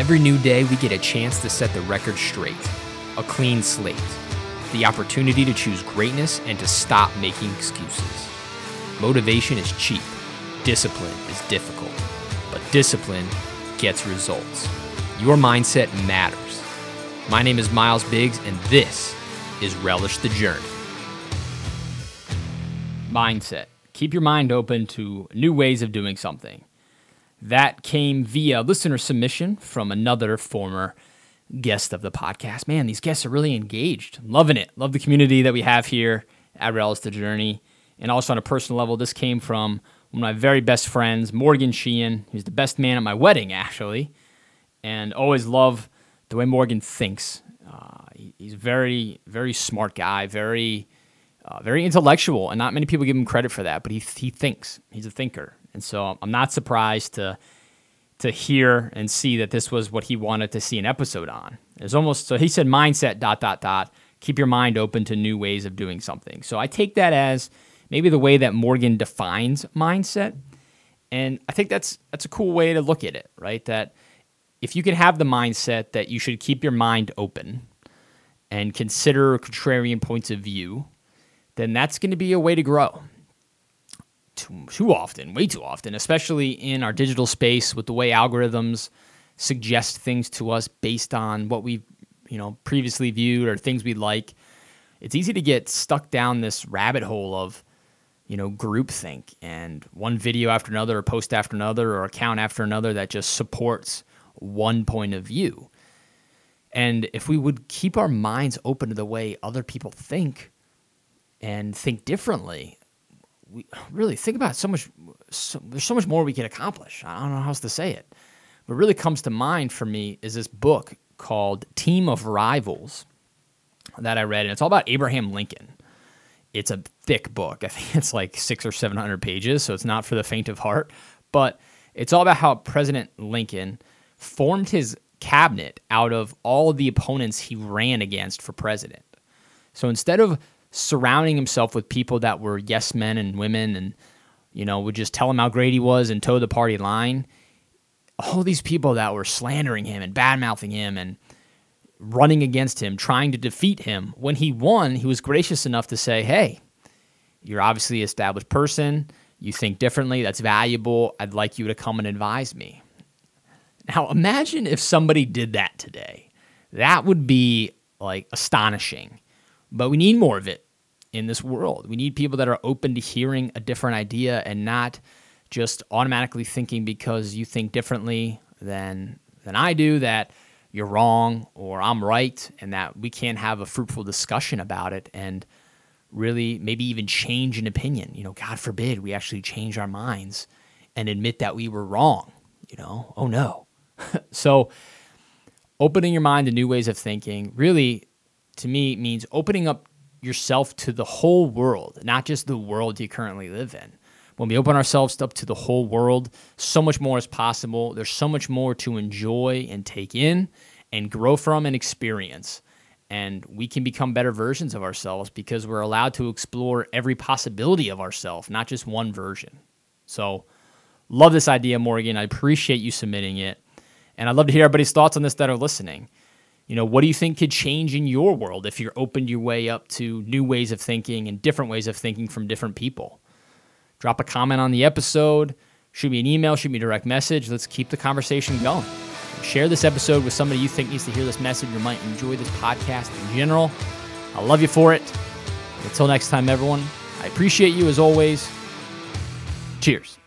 Every new day, we get a chance to set the record straight, a clean slate, the opportunity to choose greatness and to stop making excuses. Motivation is cheap, discipline is difficult, but discipline gets results. Your mindset matters. My name is Miles Biggs, and this is Relish the Journey. Mindset. Keep your mind open to new ways of doing something. That came via listener submission from another former guest of the podcast. Man, these guests are really engaged. Loving it. Love the community that we have here at Relish the Journey. And also on a personal level, this came from one of my very best friends, Morgan Sheehan, who's the best man at my wedding, actually. And always love the way Morgan thinks. Uh, he, he's a very, very smart guy, very, uh, very intellectual, and not many people give him credit for that. But he he thinks. He's a thinker, and so I'm not surprised to to hear and see that this was what he wanted to see an episode on. It's almost so he said mindset dot dot dot. Keep your mind open to new ways of doing something. So I take that as maybe the way that Morgan defines mindset. And I think that's that's a cool way to look at it, right? That if you can have the mindset that you should keep your mind open and consider contrarian points of view, then that's going to be a way to grow. Too, too often, way too often, especially in our digital space with the way algorithms suggest things to us based on what we, you know, previously viewed or things we like. It's easy to get stuck down this rabbit hole of you know, groupthink and one video after another, or post after another, or account after another that just supports one point of view. And if we would keep our minds open to the way other people think and think differently, we really think about so much. So, there's so much more we can accomplish. I don't know how else to say it. What really comes to mind for me is this book called Team of Rivals that I read, and it's all about Abraham Lincoln it's a thick book. I think it's like six or seven hundred pages, so it's not for the faint of heart. But it's all about how President Lincoln formed his cabinet out of all of the opponents he ran against for president. So instead of surrounding himself with people that were yes men and women and you know would just tell him how great he was and toe the party line, all these people that were slandering him and bad mouthing him and running against him, trying to defeat him. When he won, he was gracious enough to say, Hey, you're obviously an established person. You think differently. That's valuable. I'd like you to come and advise me. Now, imagine if somebody did that today. That would be like astonishing. But we need more of it in this world. We need people that are open to hearing a different idea and not just automatically thinking because you think differently than than I do that you're wrong or I'm right, and that we can't have a fruitful discussion about it and really maybe even change an opinion. You know, God forbid we actually change our minds and admit that we were wrong. You know, oh no. so, opening your mind to new ways of thinking really, to me, means opening up yourself to the whole world, not just the world you currently live in. When we open ourselves up to the whole world, so much more is possible. There's so much more to enjoy and take in and grow from and experience. And we can become better versions of ourselves because we're allowed to explore every possibility of ourselves, not just one version. So, love this idea, Morgan. I appreciate you submitting it. And I'd love to hear everybody's thoughts on this that are listening. You know, what do you think could change in your world if you're opened your way up to new ways of thinking and different ways of thinking from different people? drop a comment on the episode, shoot me an email, shoot me a direct message. Let's keep the conversation going. Share this episode with somebody you think needs to hear this message or might enjoy this podcast in general. I love you for it. Until next time, everyone, I appreciate you as always. Cheers.